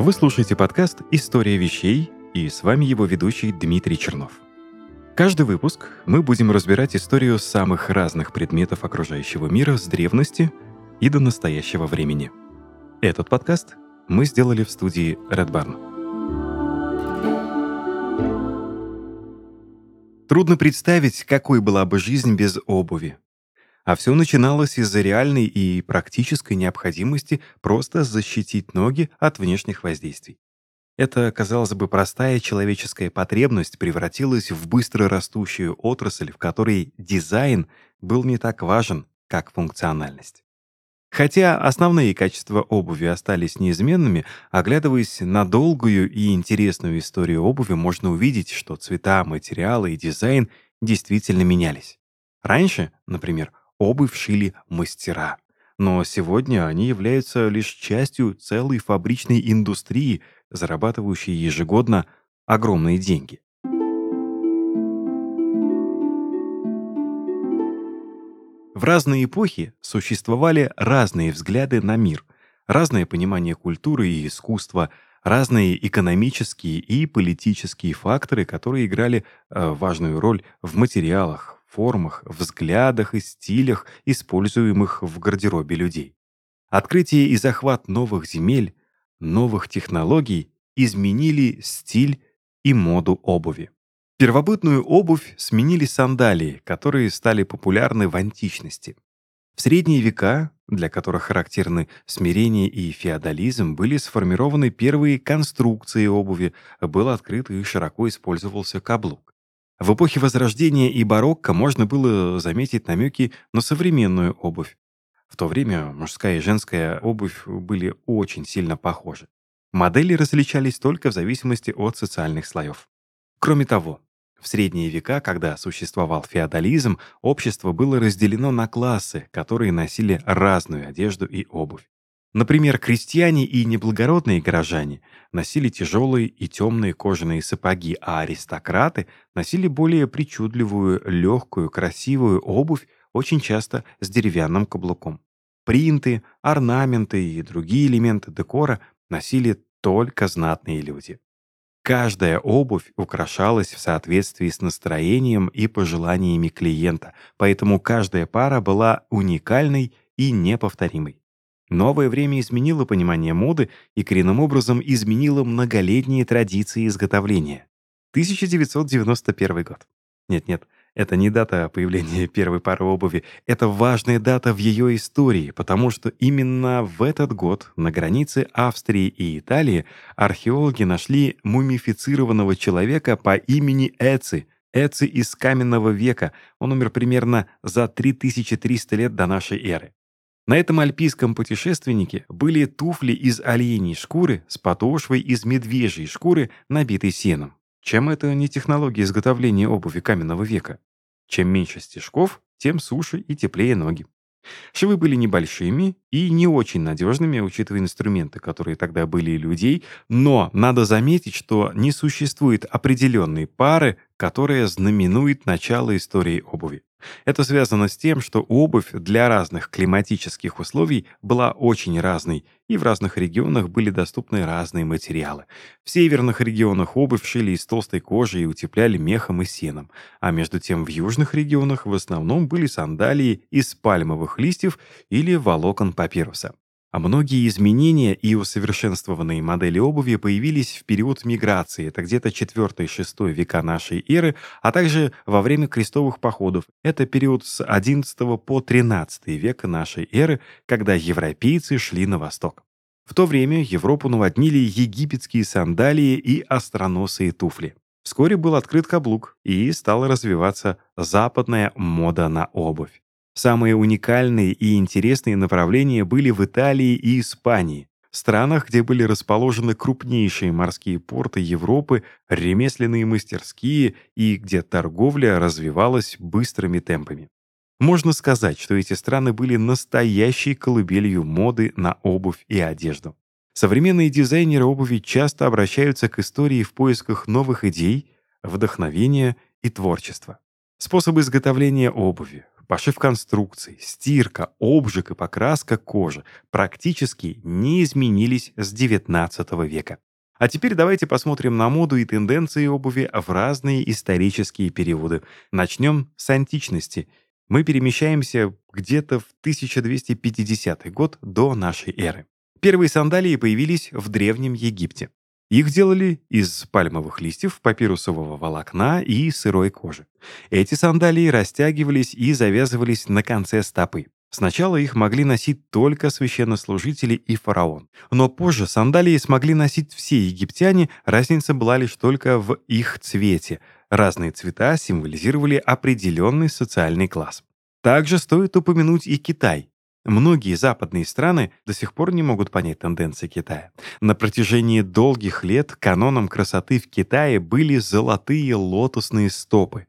Вы слушаете подкаст «История вещей» и с вами его ведущий Дмитрий Чернов. Каждый выпуск мы будем разбирать историю самых разных предметов окружающего мира с древности и до настоящего времени. Этот подкаст мы сделали в студии Red Barn. Трудно представить, какой была бы жизнь без обуви. А все начиналось из-за реальной и практической необходимости просто защитить ноги от внешних воздействий. Эта, казалось бы, простая человеческая потребность превратилась в быстро растущую отрасль, в которой дизайн был не так важен, как функциональность. Хотя основные качества обуви остались неизменными, оглядываясь на долгую и интересную историю обуви, можно увидеть, что цвета, материалы и дизайн действительно менялись. Раньше, например, обувь шили мастера. Но сегодня они являются лишь частью целой фабричной индустрии, зарабатывающей ежегодно огромные деньги. В разные эпохи существовали разные взгляды на мир, разное понимание культуры и искусства, разные экономические и политические факторы, которые играли э, важную роль в материалах, формах, взглядах и стилях, используемых в гардеробе людей. Открытие и захват новых земель, новых технологий изменили стиль и моду обуви. Первобытную обувь сменили сандалии, которые стали популярны в античности. В средние века, для которых характерны смирение и феодализм, были сформированы первые конструкции обуви, был открыт и широко использовался каблук. В эпохе Возрождения и барокко можно было заметить намеки на современную обувь. В то время мужская и женская обувь были очень сильно похожи. Модели различались только в зависимости от социальных слоев. Кроме того, в средние века, когда существовал феодализм, общество было разделено на классы, которые носили разную одежду и обувь. Например, крестьяне и неблагородные горожане носили тяжелые и темные кожаные сапоги, а аристократы носили более причудливую, легкую, красивую обувь, очень часто с деревянным каблуком. Принты, орнаменты и другие элементы декора носили только знатные люди. Каждая обувь украшалась в соответствии с настроением и пожеланиями клиента, поэтому каждая пара была уникальной и неповторимой. Новое время изменило понимание моды и коренным образом изменило многолетние традиции изготовления. 1991 год. Нет-нет, это не дата появления первой пары обуви, это важная дата в ее истории, потому что именно в этот год на границе Австрии и Италии археологи нашли мумифицированного человека по имени Эци, Эци из каменного века. Он умер примерно за 3300 лет до нашей эры. На этом альпийском путешественнике были туфли из оленей шкуры с подошвой из медвежьей шкуры, набитой сеном. Чем это не технология изготовления обуви каменного века? Чем меньше стежков, тем суше и теплее ноги. Швы были небольшими и не очень надежными, учитывая инструменты, которые тогда были у людей, но надо заметить, что не существует определенной пары, которая знаменует начало истории обуви. Это связано с тем, что обувь для разных климатических условий была очень разной, и в разных регионах были доступны разные материалы. В северных регионах обувь шили из толстой кожи и утепляли мехом и сеном, а между тем в южных регионах в основном были сандалии из пальмовых листьев или волокон папируса. А многие изменения и усовершенствованные модели обуви появились в период миграции, это где-то 4-6 века нашей эры, а также во время крестовых походов, это период с 11 по 13 век нашей эры, когда европейцы шли на восток. В то время Европу наводнили египетские сандалии и остроносые туфли. Вскоре был открыт каблук, и стала развиваться западная мода на обувь. Самые уникальные и интересные направления были в Италии и Испании, странах, где были расположены крупнейшие морские порты Европы, ремесленные мастерские и где торговля развивалась быстрыми темпами. Можно сказать, что эти страны были настоящей колыбелью моды на обувь и одежду. Современные дизайнеры обуви часто обращаются к истории в поисках новых идей, вдохновения и творчества. Способы изготовления обуви, пошив конструкций, стирка, обжиг и покраска кожи практически не изменились с XIX века. А теперь давайте посмотрим на моду и тенденции обуви в разные исторические периоды. Начнем с античности. Мы перемещаемся где-то в 1250 год до нашей эры. Первые сандалии появились в Древнем Египте. Их делали из пальмовых листьев, папирусового волокна и сырой кожи. Эти сандалии растягивались и завязывались на конце стопы. Сначала их могли носить только священнослужители и фараон. Но позже сандалии смогли носить все египтяне, разница была лишь только в их цвете. Разные цвета символизировали определенный социальный класс. Также стоит упомянуть и Китай. Многие западные страны до сих пор не могут понять тенденции Китая. На протяжении долгих лет каноном красоты в Китае были золотые лотосные стопы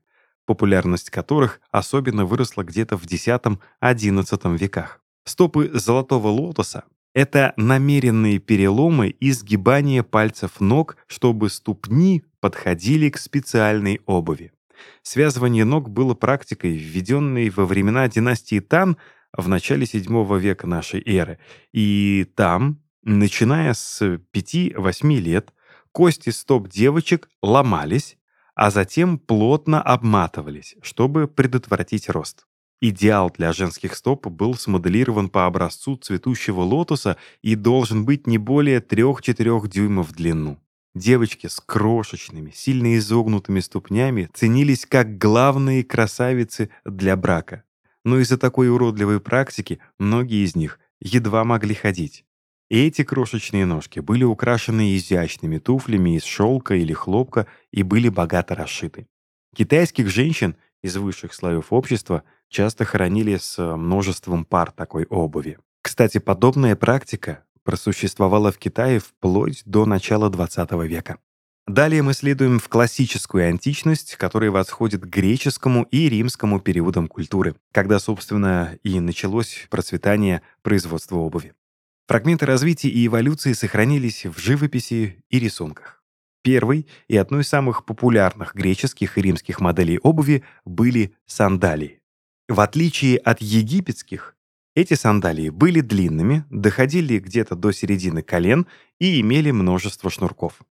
популярность которых особенно выросла где-то в X-XI веках. Стопы золотого лотоса — это намеренные переломы и сгибание пальцев ног, чтобы ступни подходили к специальной обуви. Связывание ног было практикой, введенной во времена династии Тан в начале VII века нашей эры. И там, начиная с 5-8 лет, кости стоп девочек ломались, а затем плотно обматывались, чтобы предотвратить рост. Идеал для женских стоп был смоделирован по образцу цветущего лотоса и должен быть не более 3-4 дюймов в длину. Девочки с крошечными, сильно изогнутыми ступнями ценились как главные красавицы для брака. Но из-за такой уродливой практики многие из них едва могли ходить. Эти крошечные ножки были украшены изящными туфлями из шелка или хлопка и были богато расшиты. Китайских женщин из высших слоев общества часто хоронили с множеством пар такой обуви. Кстати, подобная практика просуществовала в Китае вплоть до начала XX века. Далее мы следуем в классическую античность, которая восходит к греческому и римскому периодам культуры, когда, собственно, и началось процветание производства обуви. Фрагменты развития и эволюции сохранились в живописи и рисунках. Первой и одной из самых популярных греческих и римских моделей обуви были сандалии. В отличие от египетских, эти сандалии были длинными, доходили где-то до середины колен и имели множество шнурков.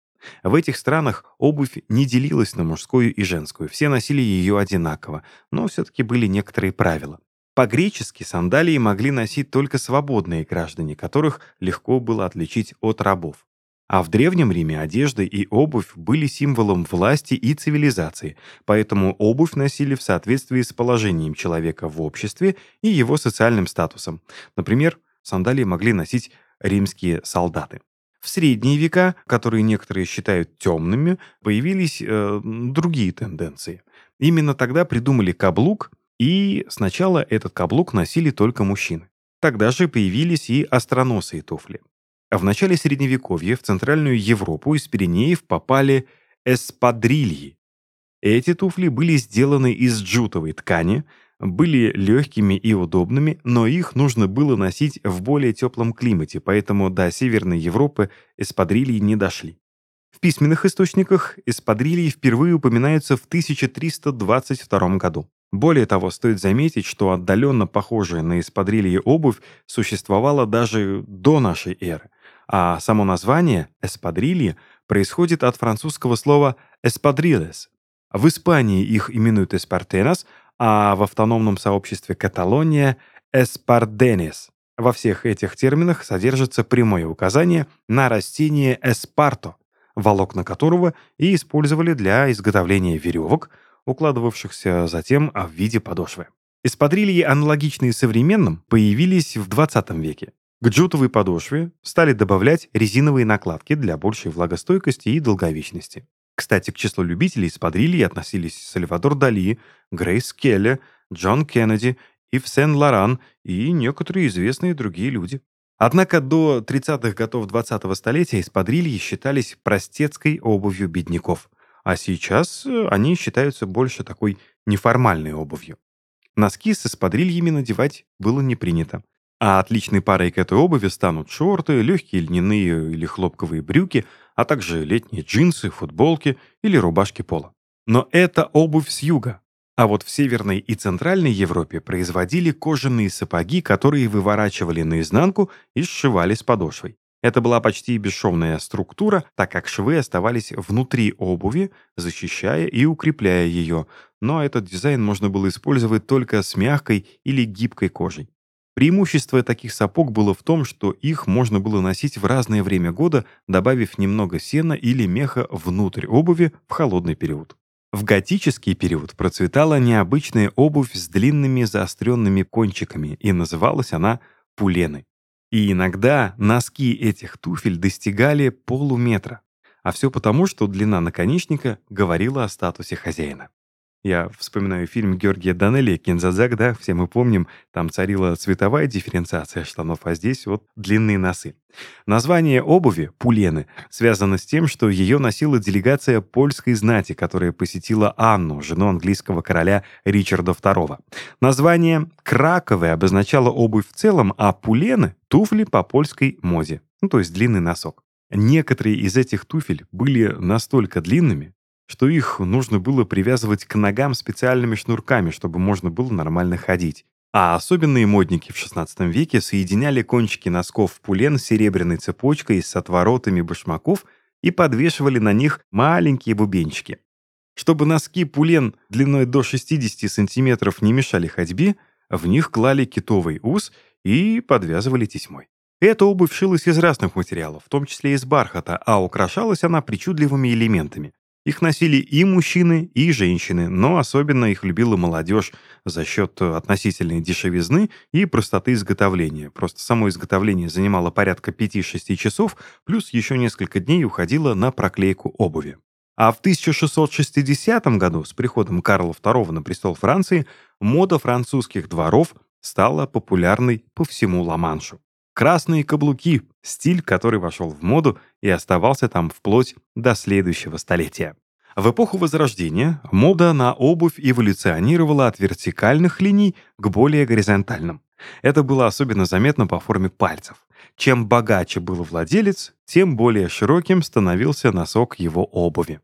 В этих странах обувь не делилась на мужскую и женскую, все носили ее одинаково, но все-таки были некоторые правила. По-гречески сандалии могли носить только свободные граждане, которых легко было отличить от рабов. А в Древнем Риме одежда и обувь были символом власти и цивилизации, поэтому обувь носили в соответствии с положением человека в обществе и его социальным статусом. Например, сандалии могли носить римские солдаты. В средние века, которые некоторые считают темными, появились э, другие тенденции. Именно тогда придумали каблук и сначала этот каблук носили только мужчины. Тогда же появились и остроносые туфли. А в начале Средневековья в Центральную Европу из Пиренеев попали эспадрильи. Эти туфли были сделаны из джутовой ткани, были легкими и удобными, но их нужно было носить в более теплом климате, поэтому до Северной Европы эспадрильи не дошли. В письменных источниках эспадрильи впервые упоминаются в 1322 году. Более того, стоит заметить, что отдаленно похожая на эспадрилье обувь существовала даже до нашей эры, а само название «эспадрилье» происходит от французского слова «эспадрилес». В Испании их именуют «эспартенас», а в автономном сообществе Каталония «эспарденес». Во всех этих терминах содержится прямое указание на растение эспарто, волокна которого и использовали для изготовления веревок – укладывавшихся затем в виде подошвы. Эспадрильи, аналогичные современным, появились в 20 веке. К джутовой подошве стали добавлять резиновые накладки для большей влагостойкости и долговечности. Кстати, к числу любителей эспадрильи относились Сальвадор Дали, Грейс Келли, Джон Кеннеди, Ив Сен-Лоран и некоторые известные другие люди. Однако до 30-х годов 20-го столетия эспадрильи считались простецкой обувью бедняков. А сейчас э, они считаются больше такой неформальной обувью. Носки с эспадрильями надевать было не принято. А отличной парой к этой обуви станут шорты, легкие льняные или хлопковые брюки, а также летние джинсы, футболки или рубашки пола. Но это обувь с юга. А вот в Северной и Центральной Европе производили кожаные сапоги, которые выворачивали наизнанку и сшивали с подошвой. Это была почти бесшовная структура, так как швы оставались внутри обуви, защищая и укрепляя ее, но этот дизайн можно было использовать только с мягкой или гибкой кожей. Преимущество таких сапог было в том, что их можно было носить в разное время года, добавив немного сена или меха внутрь обуви в холодный период. В готический период процветала необычная обувь с длинными заостренными кончиками, и называлась она пулены. И иногда носки этих туфель достигали полуметра. А все потому, что длина наконечника говорила о статусе хозяина. Я вспоминаю фильм Георгия Данелли «Кинзазак», да, все мы помним, там царила цветовая дифференциация штанов, а здесь вот длинные носы. Название обуви «Пулены» связано с тем, что ее носила делегация польской знати, которая посетила Анну, жену английского короля Ричарда II. Название «Краковые» обозначало обувь в целом, а «Пулены» — туфли по польской моде, ну, то есть длинный носок. Некоторые из этих туфель были настолько длинными, что их нужно было привязывать к ногам специальными шнурками, чтобы можно было нормально ходить. А особенные модники в XVI веке соединяли кончики носков в пулен с серебряной цепочкой с отворотами башмаков и подвешивали на них маленькие бубенчики. Чтобы носки пулен длиной до 60 сантиметров не мешали ходьбе, в них клали китовый ус и подвязывали тесьмой. Эта обувь шилась из разных материалов, в том числе из бархата, а украшалась она причудливыми элементами. Их носили и мужчины, и женщины, но особенно их любила молодежь за счет относительной дешевизны и простоты изготовления. Просто само изготовление занимало порядка 5-6 часов, плюс еще несколько дней уходило на проклейку обуви. А в 1660 году, с приходом Карла II на престол Франции, мода французских дворов стала популярной по всему Ла-Маншу. Красные каблуки — стиль, который вошел в моду и оставался там вплоть до следующего столетия. В эпоху Возрождения мода на обувь эволюционировала от вертикальных линий к более горизонтальным. Это было особенно заметно по форме пальцев. Чем богаче был владелец, тем более широким становился носок его обуви.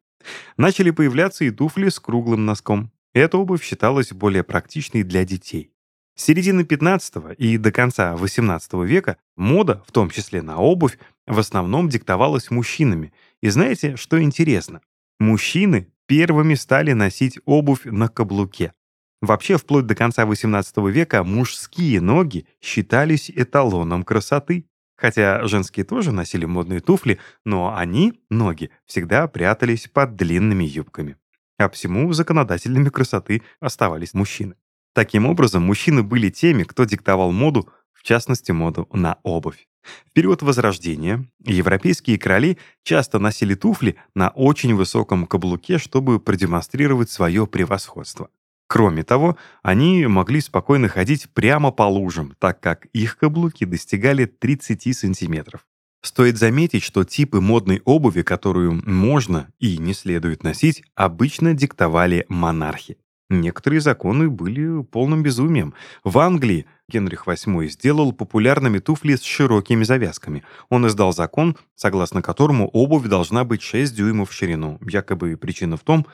Начали появляться и туфли с круглым носком. Эта обувь считалась более практичной для детей. С середины 15 и до конца 18 века мода, в том числе на обувь, в основном диктовалась мужчинами. И знаете, что интересно? Мужчины первыми стали носить обувь на каблуке. Вообще, вплоть до конца 18 века мужские ноги считались эталоном красоты. Хотя женские тоже носили модные туфли, но они, ноги, всегда прятались под длинными юбками. А всему законодателями красоты оставались мужчины. Таким образом, мужчины были теми, кто диктовал моду, в частности, моду на обувь. В период Возрождения европейские короли часто носили туфли на очень высоком каблуке, чтобы продемонстрировать свое превосходство. Кроме того, они могли спокойно ходить прямо по лужам, так как их каблуки достигали 30 сантиметров. Стоит заметить, что типы модной обуви, которую можно и не следует носить, обычно диктовали монархи. Некоторые законы были полным безумием. В Англии Генрих VIII сделал популярными туфли с широкими завязками. Он издал закон, согласно которому обувь должна быть 6 дюймов в ширину. Якобы причина в том,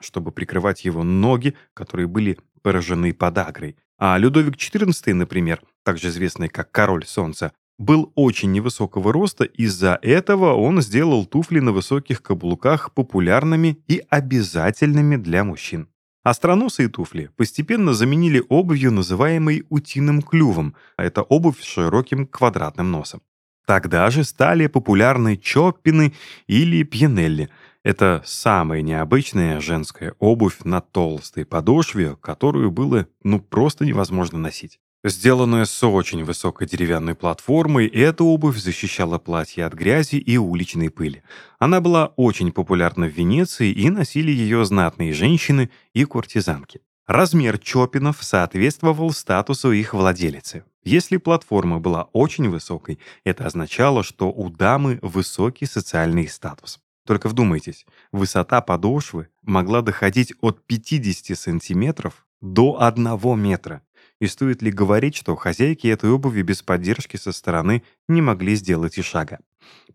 чтобы прикрывать его ноги, которые были поражены подагрой. А Людовик XIV, например, также известный как Король Солнца, был очень невысокого роста, из-за этого он сделал туфли на высоких каблуках популярными и обязательными для мужчин. Остроносые туфли постепенно заменили обувью, называемой утиным клювом, а это обувь с широким квадратным носом. Тогда же стали популярны чоппины или пьянелли. Это самая необычная женская обувь на толстой подошве, которую было ну просто невозможно носить. Сделанная с очень высокой деревянной платформой, эта обувь защищала платье от грязи и уличной пыли. Она была очень популярна в Венеции и носили ее знатные женщины и куртизанки. Размер чопинов соответствовал статусу их владелицы. Если платформа была очень высокой, это означало, что у дамы высокий социальный статус. Только вдумайтесь, высота подошвы могла доходить от 50 сантиметров до 1 метра. И стоит ли говорить, что хозяйки этой обуви без поддержки со стороны не могли сделать и шага?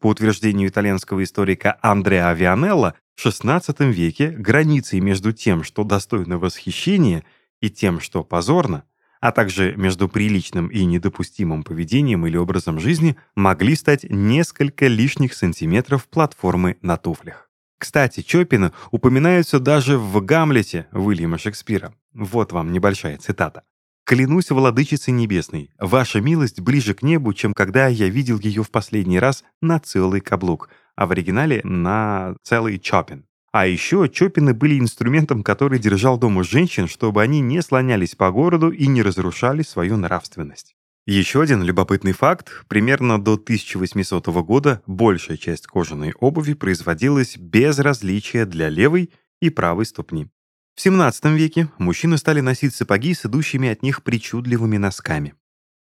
По утверждению итальянского историка Андреа Вианелла, В XVI веке границей между тем, что достойно восхищения, и тем, что позорно, а также между приличным и недопустимым поведением или образом жизни могли стать несколько лишних сантиметров платформы на туфлях. Кстати, Чопины упоминаются даже в «Гамлете» Уильяма Шекспира. Вот вам небольшая цитата. «Клянусь владычицей небесной, ваша милость ближе к небу, чем когда я видел ее в последний раз на целый каблук, а в оригинале на целый чопин. А еще чопины были инструментом, который держал дома женщин, чтобы они не слонялись по городу и не разрушали свою нравственность. Еще один любопытный факт. Примерно до 1800 года большая часть кожаной обуви производилась без различия для левой и правой ступни. В 17 веке мужчины стали носить сапоги с идущими от них причудливыми носками.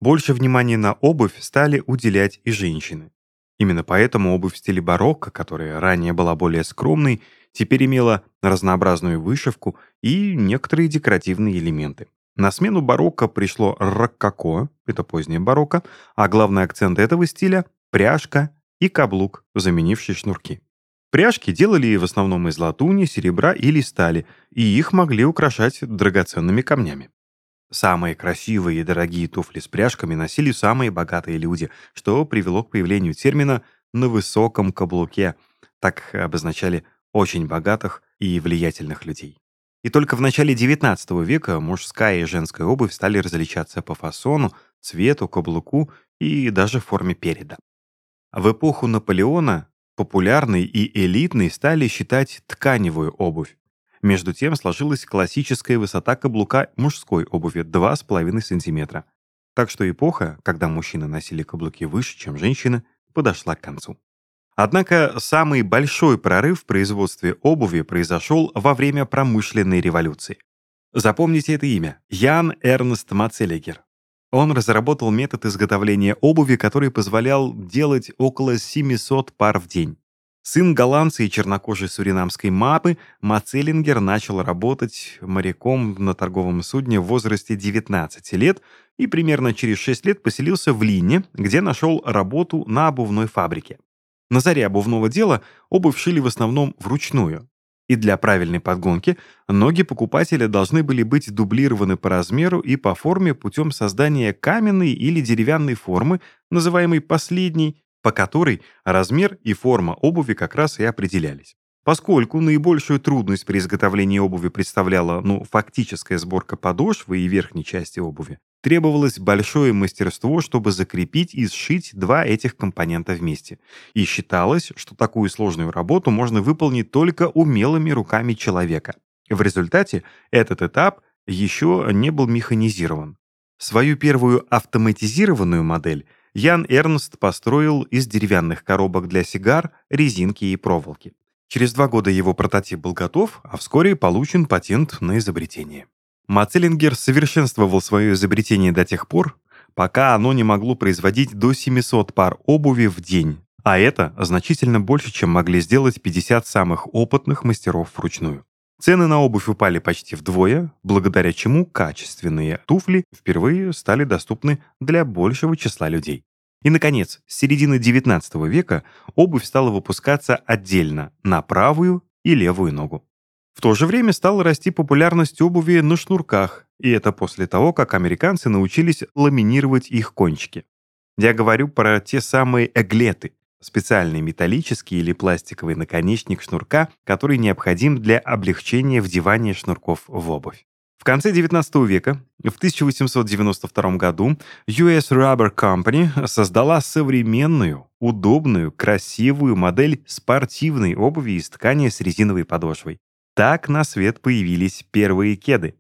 Больше внимания на обувь стали уделять и женщины. Именно поэтому обувь в стиле барокко, которая ранее была более скромной, теперь имела разнообразную вышивку и некоторые декоративные элементы. На смену барокко пришло рококо, это позднее барокко, а главный акцент этого стиля — пряжка и каблук, заменивший шнурки. Пряжки делали в основном из латуни, серебра или стали, и их могли украшать драгоценными камнями. Самые красивые и дорогие туфли с пряжками носили самые богатые люди, что привело к появлению термина «на высоком каблуке». Так обозначали очень богатых и влиятельных людей. И только в начале XIX века мужская и женская обувь стали различаться по фасону, цвету, каблуку и даже форме переда. В эпоху Наполеона популярной и элитной стали считать тканевую обувь, между тем сложилась классическая высота каблука мужской обуви 2,5 см. Так что эпоха, когда мужчины носили каблуки выше, чем женщины, подошла к концу. Однако самый большой прорыв в производстве обуви произошел во время промышленной революции. Запомните это имя – Ян Эрнст Мацелегер. Он разработал метод изготовления обуви, который позволял делать около 700 пар в день. Сын голландца и чернокожей суринамской мапы, Мацеллингер начал работать моряком на торговом судне в возрасте 19 лет и примерно через 6 лет поселился в Лине, где нашел работу на обувной фабрике. На заре обувного дела обувь шили в основном вручную. И для правильной подгонки ноги покупателя должны были быть дублированы по размеру и по форме путем создания каменной или деревянной формы, называемой последней, по которой размер и форма обуви как раз и определялись. Поскольку наибольшую трудность при изготовлении обуви представляла ну, фактическая сборка подошвы и верхней части обуви, требовалось большое мастерство, чтобы закрепить и сшить два этих компонента вместе. И считалось, что такую сложную работу можно выполнить только умелыми руками человека. В результате этот этап еще не был механизирован. Свою первую автоматизированную модель – Ян Эрнст построил из деревянных коробок для сигар, резинки и проволоки. Через два года его прототип был готов, а вскоре получен патент на изобретение. Мацеллингер совершенствовал свое изобретение до тех пор, пока оно не могло производить до 700 пар обуви в день, а это значительно больше, чем могли сделать 50 самых опытных мастеров вручную. Цены на обувь упали почти вдвое, благодаря чему качественные туфли впервые стали доступны для большего числа людей. И, наконец, с середины XIX века обувь стала выпускаться отдельно на правую и левую ногу. В то же время стала расти популярность обуви на шнурках, и это после того, как американцы научились ламинировать их кончики. Я говорю про те самые эглеты, специальный металлический или пластиковый наконечник шнурка, который необходим для облегчения вдевания шнурков в обувь. В конце XIX века, в 1892 году, US Rubber Company создала современную, удобную, красивую модель спортивной обуви из ткани с резиновой подошвой. Так на свет появились первые кеды.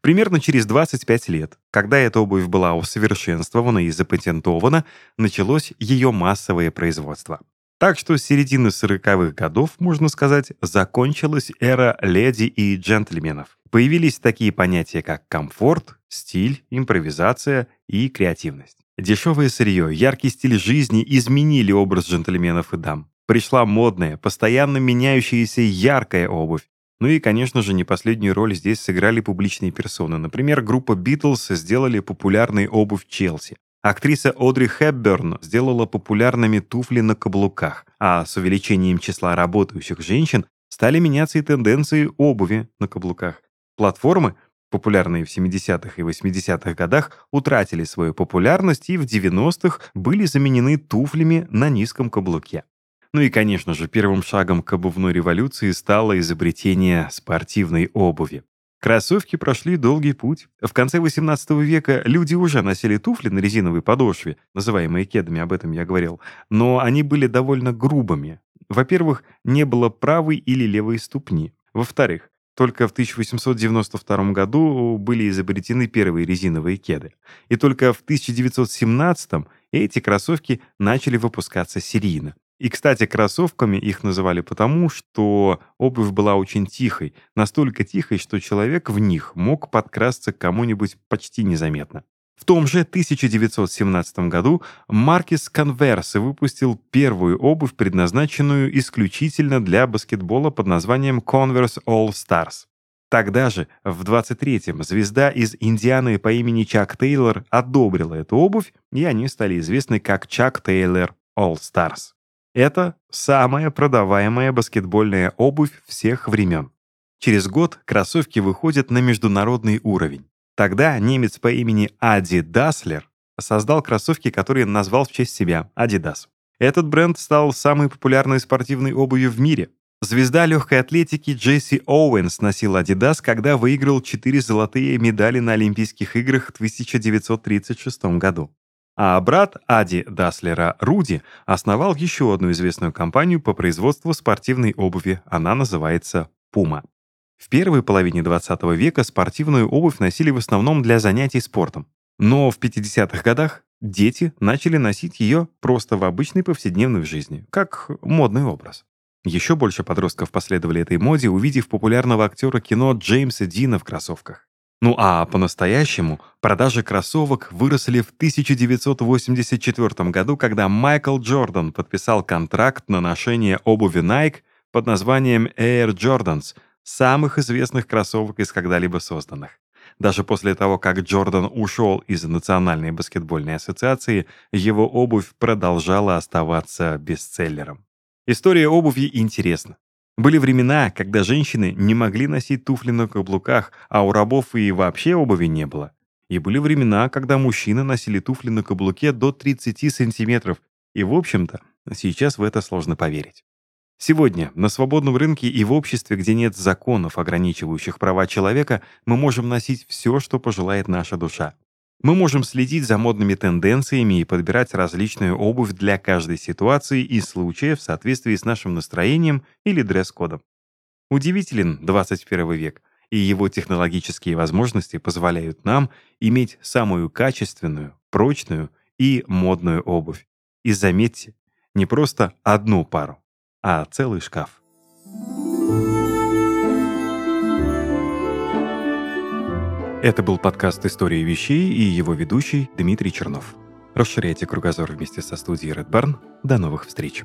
Примерно через 25 лет, когда эта обувь была усовершенствована и запатентована, началось ее массовое производство. Так что с середины 40-х годов, можно сказать, закончилась эра леди и джентльменов. Появились такие понятия, как комфорт, стиль, импровизация и креативность. Дешевое сырье, яркий стиль жизни изменили образ джентльменов и дам. Пришла модная, постоянно меняющаяся яркая обувь, ну и, конечно же, не последнюю роль здесь сыграли публичные персоны. Например, группа Битлз сделали популярной обувь Челси. Актриса Одри Хепберн сделала популярными туфли на каблуках, а с увеличением числа работающих женщин стали меняться и тенденции обуви на каблуках. Платформы, популярные в 70-х и 80-х годах, утратили свою популярность и в 90-х были заменены туфлями на низком каблуке. Ну и, конечно же, первым шагом к обувной революции стало изобретение спортивной обуви. Кроссовки прошли долгий путь. В конце 18 века люди уже носили туфли на резиновой подошве, называемые кедами, об этом я говорил, но они были довольно грубыми. Во-первых, не было правой или левой ступни. Во-вторых, только в 1892 году были изобретены первые резиновые кеды. И только в 1917 эти кроссовки начали выпускаться серийно. И, кстати, кроссовками их называли потому, что обувь была очень тихой, настолько тихой, что человек в них мог подкрасться к кому-нибудь почти незаметно. В том же 1917 году Маркис Конверс выпустил первую обувь, предназначенную исключительно для баскетбола под названием Converse All Stars. Тогда же, в 23-м, звезда из Индианы по имени Чак Тейлор одобрила эту обувь, и они стали известны как Чак Тейлор All Stars. Это самая продаваемая баскетбольная обувь всех времен. Через год кроссовки выходят на международный уровень. Тогда немец по имени Ади Даслер создал кроссовки, которые назвал в честь себя Adidas. Этот бренд стал самой популярной спортивной обувью в мире. Звезда легкой атлетики Джесси Оуэнс носил Adidas, когда выиграл четыре золотые медали на Олимпийских играх в 1936 году. А брат Ади Даслера Руди основал еще одну известную компанию по производству спортивной обуви. Она называется Puma. В первой половине 20 века спортивную обувь носили в основном для занятий спортом. Но в 50-х годах дети начали носить ее просто в обычной повседневной жизни, как модный образ. Еще больше подростков последовали этой моде, увидев популярного актера кино Джеймса Дина в кроссовках. Ну а по-настоящему продажи кроссовок выросли в 1984 году, когда Майкл Джордан подписал контракт на ношение обуви Nike под названием Air Jordans, самых известных кроссовок из когда-либо созданных. Даже после того, как Джордан ушел из Национальной баскетбольной ассоциации, его обувь продолжала оставаться бестселлером. История обуви интересна. Были времена, когда женщины не могли носить туфли на каблуках, а у рабов и вообще обуви не было. И были времена, когда мужчины носили туфли на каблуке до 30 сантиметров. И, в общем-то, сейчас в это сложно поверить. Сегодня на свободном рынке и в обществе, где нет законов, ограничивающих права человека, мы можем носить все, что пожелает наша душа. Мы можем следить за модными тенденциями и подбирать различную обувь для каждой ситуации и случая в соответствии с нашим настроением или дресс-кодом. Удивителен 21 век, и его технологические возможности позволяют нам иметь самую качественную, прочную и модную обувь. И заметьте, не просто одну пару, а целый шкаф. Это был подкаст «Истории вещей» и его ведущий Дмитрий Чернов. Расширяйте кругозор вместе со студией Red Barn. До новых встреч!